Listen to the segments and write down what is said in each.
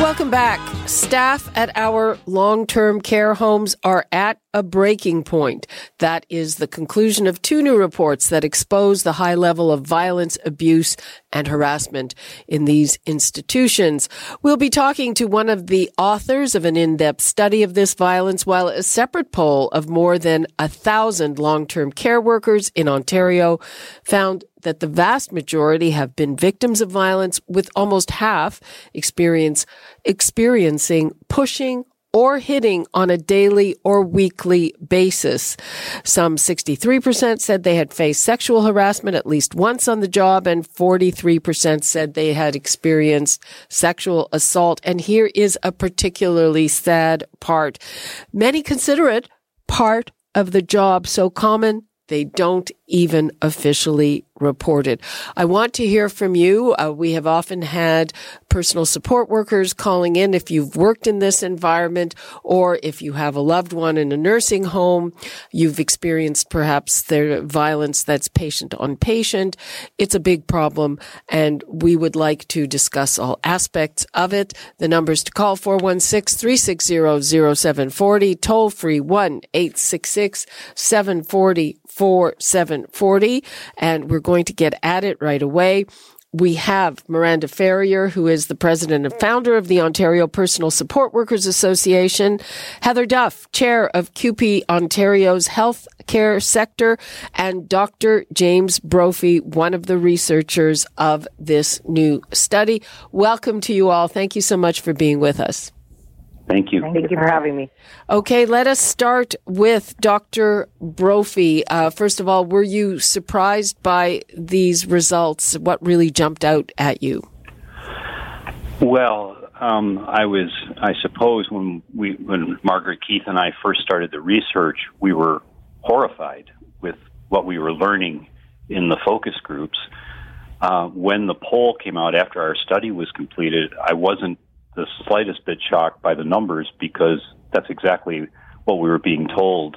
Welcome back. Staff at our long term care homes are at a breaking point. That is the conclusion of two new reports that expose the high level of violence, abuse, and harassment in these institutions. We'll be talking to one of the authors of an in-depth study of this violence, while a separate poll of more than a thousand long-term care workers in Ontario found that the vast majority have been victims of violence, with almost half experience experiencing pushing or hitting on a daily or weekly basis. Some 63% said they had faced sexual harassment at least once on the job and 43% said they had experienced sexual assault. And here is a particularly sad part. Many consider it part of the job so common they don't even officially report it. I want to hear from you. Uh, we have often had personal support workers calling in if you've worked in this environment or if you have a loved one in a nursing home, you've experienced perhaps the violence that's patient on patient. It's a big problem and we would like to discuss all aspects of it. The numbers to call 416-360-0740, toll free 1-866-740 4740 and we're going to get at it right away. We have Miranda Ferrier, who is the president and founder of the Ontario Personal Support Workers Association, Heather Duff, chair of CUPE Ontario's health care sector, and Dr. James Brophy, one of the researchers of this new study. Welcome to you all. Thank you so much for being with us. Thank you. Thank you for having me. Okay, let us start with Dr. Brophy. Uh, first of all, were you surprised by these results? What really jumped out at you? Well, um, I was, I suppose, when we, when Margaret Keith and I first started the research, we were horrified with what we were learning in the focus groups. Uh, when the poll came out after our study was completed, I wasn't the slightest bit shocked by the numbers because that's exactly what we were being told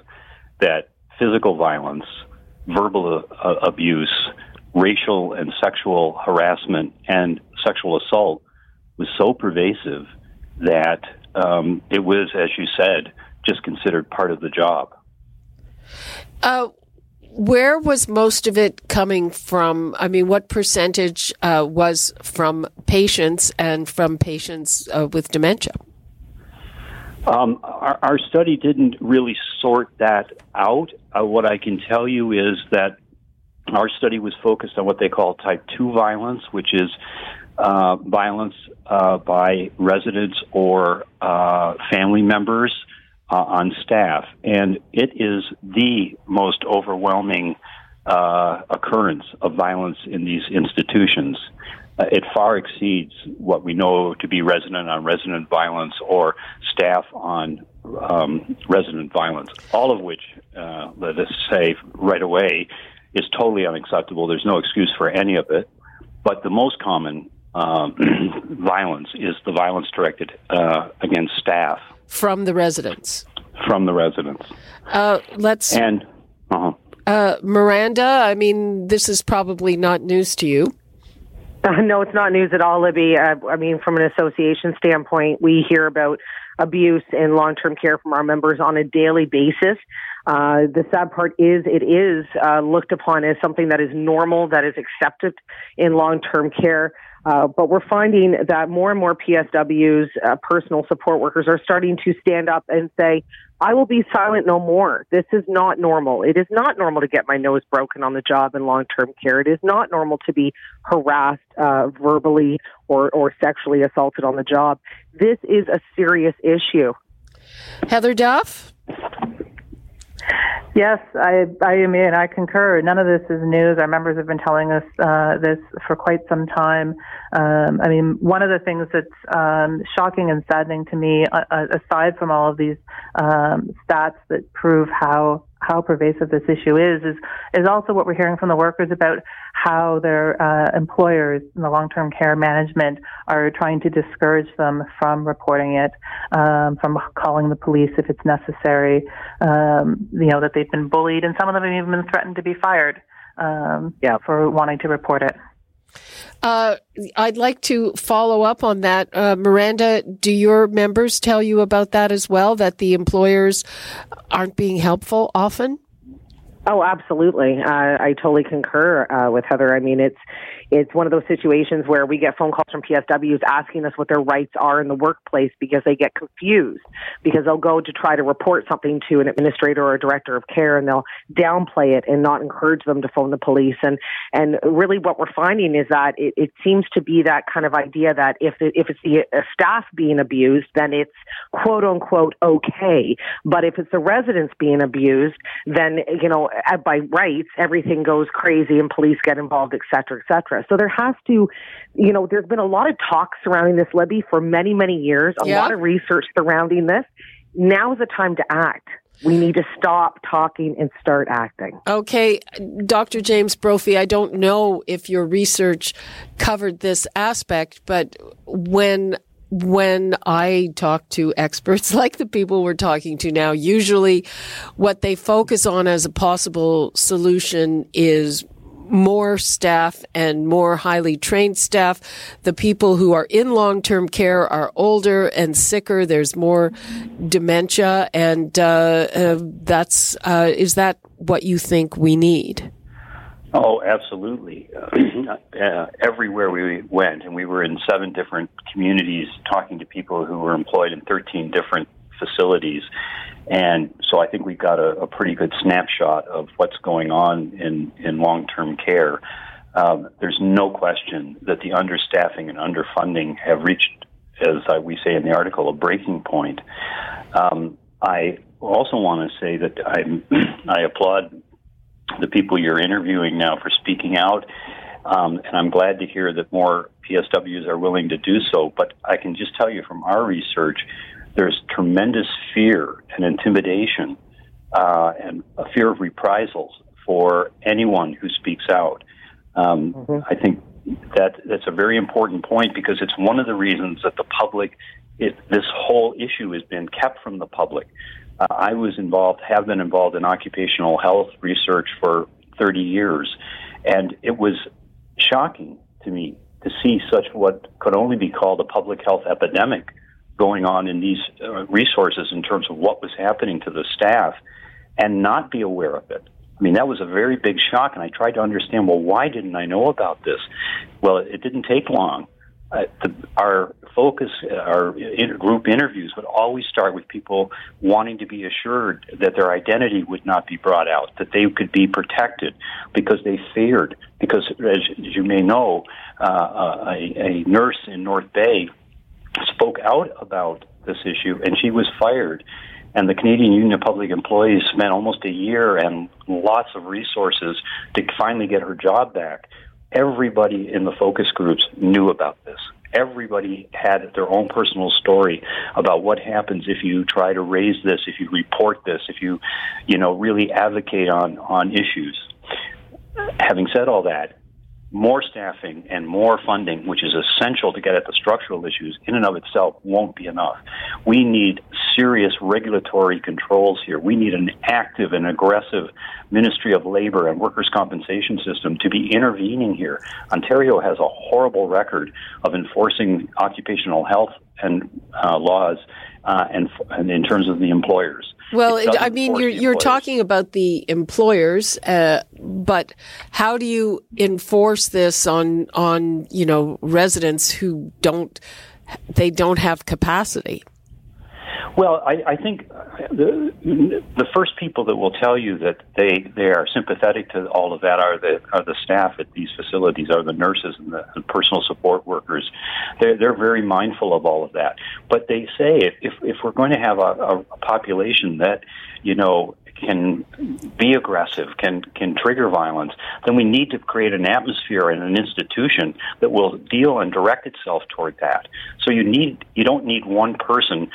that physical violence, verbal uh, abuse, racial and sexual harassment, and sexual assault was so pervasive that um, it was, as you said, just considered part of the job. Uh, where was most of it coming from? I mean, what percentage uh, was from patients and from patients uh, with dementia? Um, our, our, study didn't really sort that out. Uh, what I can tell you is that our study was focused on what they call type 2 violence, which is uh, violence uh, by residents or uh, family members uh, on staff, and it is the most overwhelming uh, occurrence of violence in these institutions. Uh, it far exceeds what we know to be resident on resident violence or staff on um, resident violence, all of which, uh, let us say right away, is totally unacceptable. There's no excuse for any of it. But the most common um, violence is the violence directed uh, against staff from the residents. From the residents. Uh, let's and uh-huh. uh, Miranda. I mean, this is probably not news to you. Uh, no, it's not news at all, Libby. Uh, I mean, from an association standpoint, we hear about abuse in long-term care from our members on a daily basis. Uh, the sad part is it is uh, looked upon as something that is normal, that is accepted in long-term care. Uh, but we're finding that more and more PSWs, uh, personal support workers, are starting to stand up and say, I will be silent no more. This is not normal. It is not normal to get my nose broken on the job in long term care. It is not normal to be harassed uh, verbally or, or sexually assaulted on the job. This is a serious issue. Heather Duff? Yes, I, I mean, I concur. None of this is news. Our members have been telling us uh, this for quite some time. Um, I mean, one of the things that's um, shocking and saddening to me, uh, uh aside from all of these um, stats that prove how how pervasive this issue is is is also what we're hearing from the workers about how their uh, employers in the long term care management are trying to discourage them from reporting it, um, from calling the police if it's necessary. Um, you know that they've been bullied, and some of them have even been threatened to be fired um, yeah. for wanting to report it. Uh, I'd like to follow up on that. Uh, Miranda, do your members tell you about that as well, that the employers aren't being helpful often? Oh, absolutely. Uh, I totally concur uh, with Heather. I mean, it's it's one of those situations where we get phone calls from PSWs asking us what their rights are in the workplace because they get confused because they'll go to try to report something to an administrator or a director of care and they'll downplay it and not encourage them to phone the police. And and really, what we're finding is that it, it seems to be that kind of idea that if if it's the uh, staff being abused, then it's quote unquote okay. But if it's the residents being abused, then you know Uh, by rights, everything goes crazy and police get involved, et cetera, et cetera. So there has to, you know, there's been a lot of talk surrounding this, Libby, for many, many years, a yeah. lot of research surrounding this. Now is the time to act. We need to stop talking and start acting. Okay, Dr. James Brophy, I don't know if your research covered this aspect, but when when I talk to experts like the people we're talking to now, usually what they focus on as a possible solution is more staff and more highly trained staff. The people who are in long term care are older and sicker. There's more dementia, and uh, uh, that's uh, is that what you think we need? Oh, absolutely. Uh, everywhere we went, and we were in seven different communities talking to people who were employed in 13 different facilities. And so I think we've got a, a pretty good snapshot of what's going on in, in long term care. Um, there's no question that the understaffing and underfunding have reached, as we say in the article, a breaking point. Um, I also want to say that I I applaud the people you're interviewing now for speaking out. Um, and I'm glad to hear that more PSWs are willing to do so. But I can just tell you from our research, there's tremendous fear and intimidation uh, and a fear of reprisals for anyone who speaks out. Um, mm-hmm. I think that that's a very important point because it's one of the reasons that the public, it, this whole issue has been kept from the public. Uh, I was involved, have been involved in occupational health research for 30 years, and it was shocking to me to see such what could only be called a public health epidemic going on in these uh, resources in terms of what was happening to the staff and not be aware of it. I mean, that was a very big shock, and I tried to understand well, why didn't I know about this? Well, it didn't take long uh, the, our focus, our inter- group interviews would always start with people wanting to be assured that their identity would not be brought out, that they could be protected because they feared. Because, as, as you may know, uh, a, a nurse in North Bay spoke out about this issue and she was fired. And the Canadian Union of Public Employees spent almost a year and lots of resources to finally get her job back everybody in the focus groups knew about this. Everybody had their own personal story about what happens if you try to raise this, if you report this, if you, you know, really advocate on on issues. Having said all that, more staffing and more funding, which is essential to get at the structural issues, in and of itself won't be enough. We need serious regulatory controls here. We need an active and aggressive Ministry of Labor and workers' compensation system to be intervening here. Ontario has a horrible record of enforcing occupational health and uh, laws, uh, and, and in terms of the employers. Well, I mean, you're you're talking about the employers, uh, but how do you enforce this on on you know residents who don't they don't have capacity? Well, I, I think uh, the, the first people that will tell you that they, they are sympathetic to all of that are the are the staff at these facilities, are the nurses and the, personal support workers. They're they're very mindful of all of that. But they say if if, if we're going to have a, a, a population that you know can be aggressive, can can trigger violence, then we need to create an atmosphere and an institution that will deal and direct itself toward that. So you need you don't need one person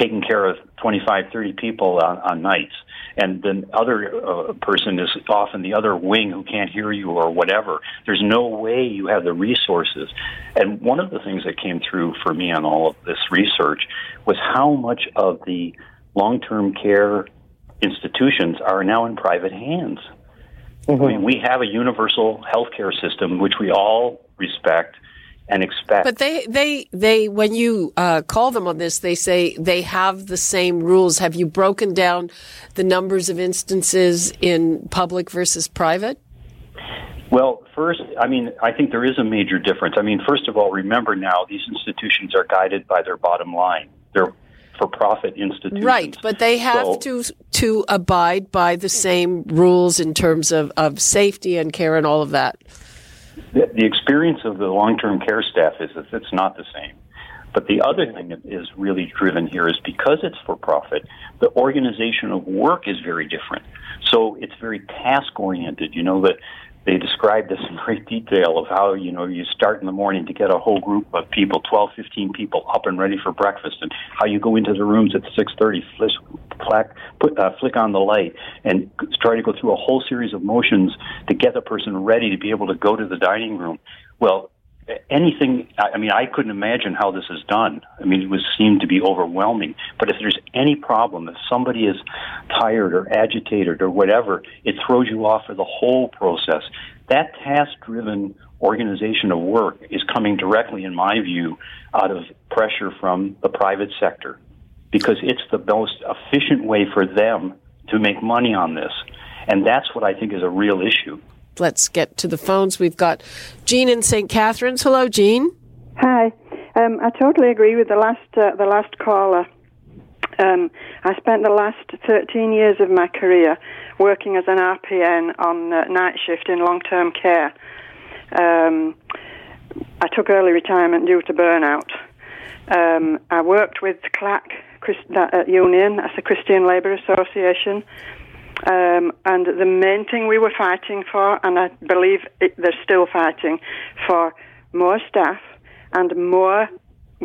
taking care of 25, 30 people on, on nights and the other uh, person is often the other wing who can't hear you or whatever. There's no way you have the resources. And one of the things that came through for me on all of this research was how much of the long term care institutions are now in private hands. Mm-hmm. I mean, we have a universal healthcare system which we all respect and expect. But they, they, they, when you uh, call them on this, they say they have the same rules. Have you broken down the numbers of instances in public versus private? Well, first, I mean, I think there is a major difference. I mean, first of all, remember now these institutions are guided by their bottom line. They're for-profit institutions. Right, but they have so, to to abide by the same rules in terms of, of safety and care and all of that the, the experience of the long-term care staff is that it's not the same. But the other thing that is really driven here is because it's for profit, the organization of work is very different. So it's very task oriented. You know, that they describe this in great detail of how you know you start in the morning to get a whole group of people 12 15 people up and ready for breakfast and how you go into the rooms at 6:30 flick put, uh, flick on the light and try to go through a whole series of motions to get the person ready to be able to go to the dining room. Well anything i mean i couldn't imagine how this is done. I mean it was seemed to be overwhelming. But if there's any problem if somebody is tired or agitated or whatever it throws you off for the whole process. That task driven organization of work is coming directly in my view out of pressure from the private sector because it's the most efficient way for them to make money on this. And that's what i think is a real issue let's get to the phones. We've got Jean in St. Catharines. Hello, Jean. Hi. Um, I totally agree with the last uh, the last caller. Um, I spent the last 13 years of my career working as an RPN on uh, night shift in long term care. Um, I took early retirement due to burnout. Um, I worked with CLAC Christ- uh, Union, that's the Christian Labour Association, um, and the main thing we were fighting for, and I believe it, they're still fighting for more staff and more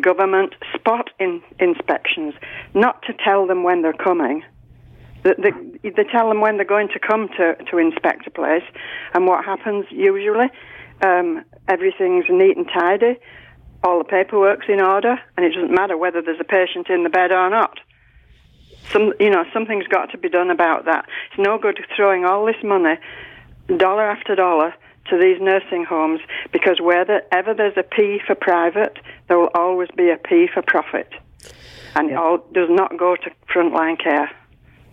government spot in, inspections, not to tell them when they're coming. They, they, they, tell them when they're going to come to, to inspect a place, and what happens usually, um, everything's neat and tidy, all the paperwork's in order, and it doesn't matter whether there's a patient in the bed or not. Some, you know, something's got to be done about that. It's no good throwing all this money, dollar after dollar, to these nursing homes because wherever there's a P for private, there will always be a P for profit, and yeah. it all does not go to frontline care.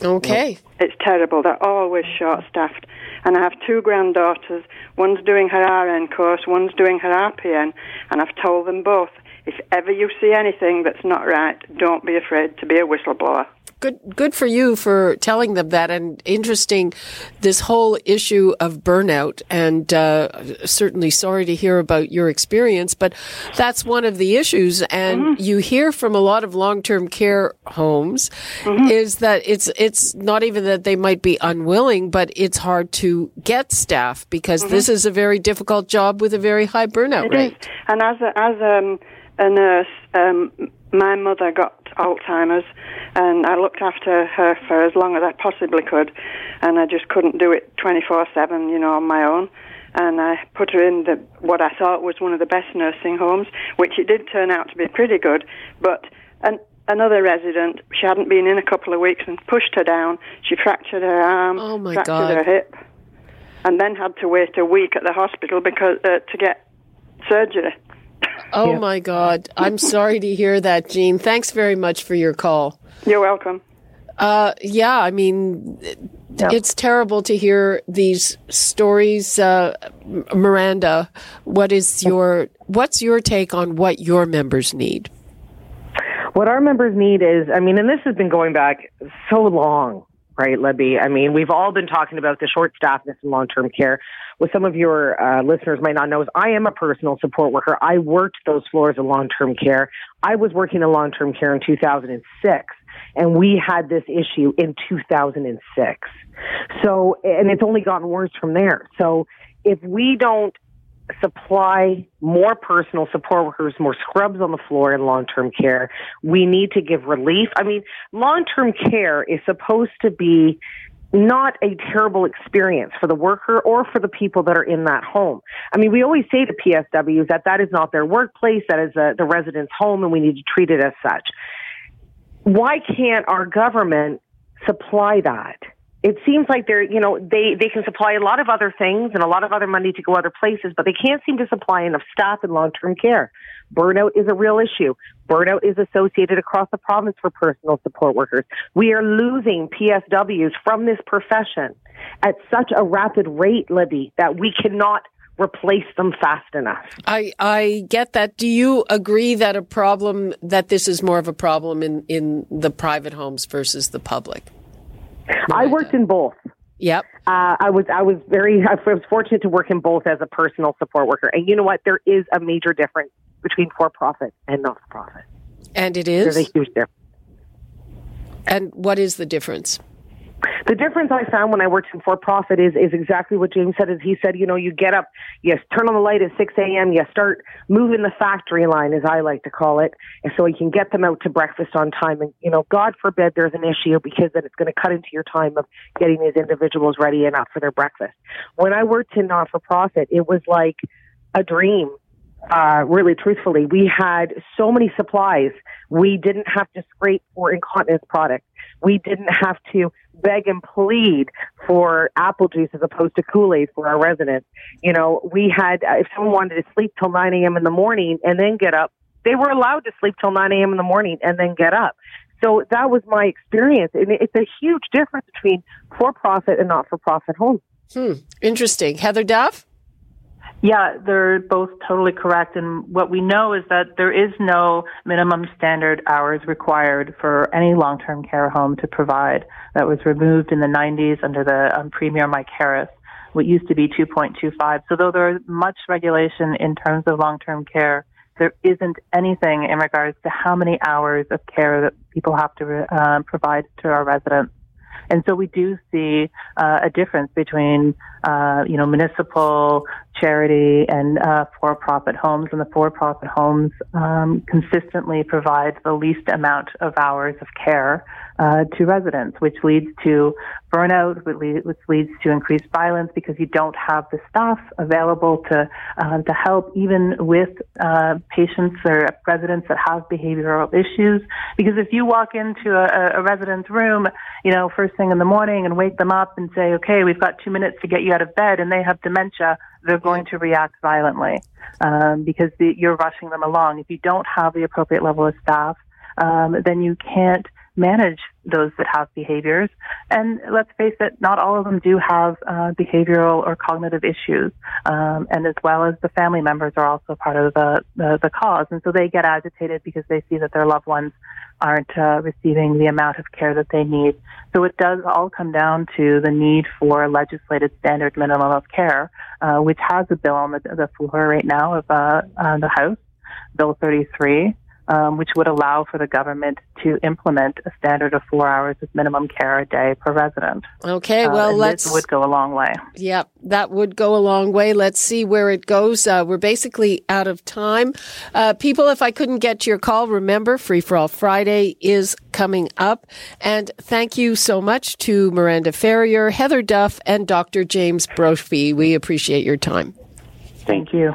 Okay. It's terrible. They're always short staffed. And I have two granddaughters. One's doing her RN course, one's doing her RPN. And I've told them both if ever you see anything that's not right, don't be afraid to be a whistleblower good good for you for telling them that and interesting this whole issue of burnout and uh, certainly sorry to hear about your experience but that's one of the issues and mm-hmm. you hear from a lot of long-term care homes mm-hmm. is that it's it's not even that they might be unwilling but it's hard to get staff because mm-hmm. this is a very difficult job with a very high burnout it rate is. and as a, as um, a nurse um, my mother got Alzheimer's, and I looked after her for as long as I possibly could, and I just couldn't do it 24 7, you know, on my own. And I put her in the what I thought was one of the best nursing homes, which it did turn out to be pretty good. But an, another resident, she hadn't been in a couple of weeks, and pushed her down. She fractured her arm, oh fractured God. her hip, and then had to wait a week at the hospital because uh, to get surgery. Oh my God. I'm sorry to hear that, Jean. Thanks very much for your call. You're welcome. Uh, yeah, I mean, it's terrible to hear these stories. Uh, Miranda, what is your what's your take on what your members need? What our members need is, I mean, and this has been going back so long, right, Libby? I mean, we've all been talking about the short staffness in long term care what some of your uh, listeners might not know is I am a personal support worker. I worked those floors of long term care. I was working in long term care in 2006. And we had this issue in 2006. So, and it's only gotten worse from there. So if we don't supply more personal support workers, more scrubs on the floor in long-term care. We need to give relief. I mean, long-term care is supposed to be not a terrible experience for the worker or for the people that are in that home. I mean, we always say to PSWs that that is not their workplace, that is a, the resident's home, and we need to treat it as such. Why can't our government supply that? It seems like they're, you know, they, they can supply a lot of other things and a lot of other money to go other places, but they can't seem to supply enough staff in long-term care. Burnout is a real issue. Burnout is associated across the province for personal support workers. We are losing PSWs from this profession at such a rapid rate, Libby, that we cannot replace them fast enough. I, I get that. Do you agree that a problem, that this is more of a problem in, in the private homes versus the public? I worked in both. Yep. Uh, I was I was very I was fortunate to work in both as a personal support worker, and you know what? There is a major difference between for profit and not for profit. And it is. There's a huge difference. And what is the difference? The difference I found when I worked in for profit is is exactly what James said. Is he said, you know, you get up, you turn on the light at six a.m., you start moving the factory line, as I like to call it, and so you can get them out to breakfast on time. And you know, God forbid there's an issue because then it's going to cut into your time of getting these individuals ready and up for their breakfast. When I worked in not for profit, it was like a dream uh, really truthfully, we had so many supplies. We didn't have to scrape for incontinence products. We didn't have to beg and plead for apple juice as opposed to Kool-Aid for our residents. You know, we had, uh, if someone wanted to sleep till 9 a.m. in the morning and then get up, they were allowed to sleep till 9 a.m. in the morning and then get up. So that was my experience. And it's a huge difference between for-profit and not-for-profit homes. Hmm. Interesting. Heather Duff? Yeah, they're both totally correct. And what we know is that there is no minimum standard hours required for any long-term care home to provide. That was removed in the 90s under the um, Premier Mike Harris. What used to be 2.25. So though there is much regulation in terms of long-term care, there isn't anything in regards to how many hours of care that people have to uh, provide to our residents. And so we do see uh, a difference between, uh, you know, municipal charity and uh, for-profit homes, and the for-profit homes um, consistently provide the least amount of hours of care uh, to residents, which leads to burnout, which leads to increased violence because you don't have the staff available to uh, to help even with uh, patients or residents that have behavioral issues. Because if you walk into a, a resident's room, you know, first thing in the morning and wake them up and say, "Okay, we've got two minutes to get you out of bed," and they have dementia, they're going to react violently um, because the, you're rushing them along. If you don't have the appropriate level of staff, um, then you can't manage those that have behaviors. And let's face it, not all of them do have uh, behavioral or cognitive issues. Um, and as well as the family members are also part of the, the, the cause. And so they get agitated because they see that their loved ones aren't uh, receiving the amount of care that they need. So it does all come down to the need for a legislated standard minimum of care, uh, which has a bill on the, the floor right now of uh, uh the House, Bill 33 um, which would allow for the government to implement a standard of four hours of minimum care a day per resident. Okay, uh, well, uh, let's. would go a long way. Yeah, that would go a long way. Let's see where it goes. Uh, we're basically out of time. Uh, people, if I couldn't get to your call, remember Free for All Friday is coming up. And thank you so much to Miranda Ferrier, Heather Duff, and Dr. James Brophy. We appreciate your time. Thank you.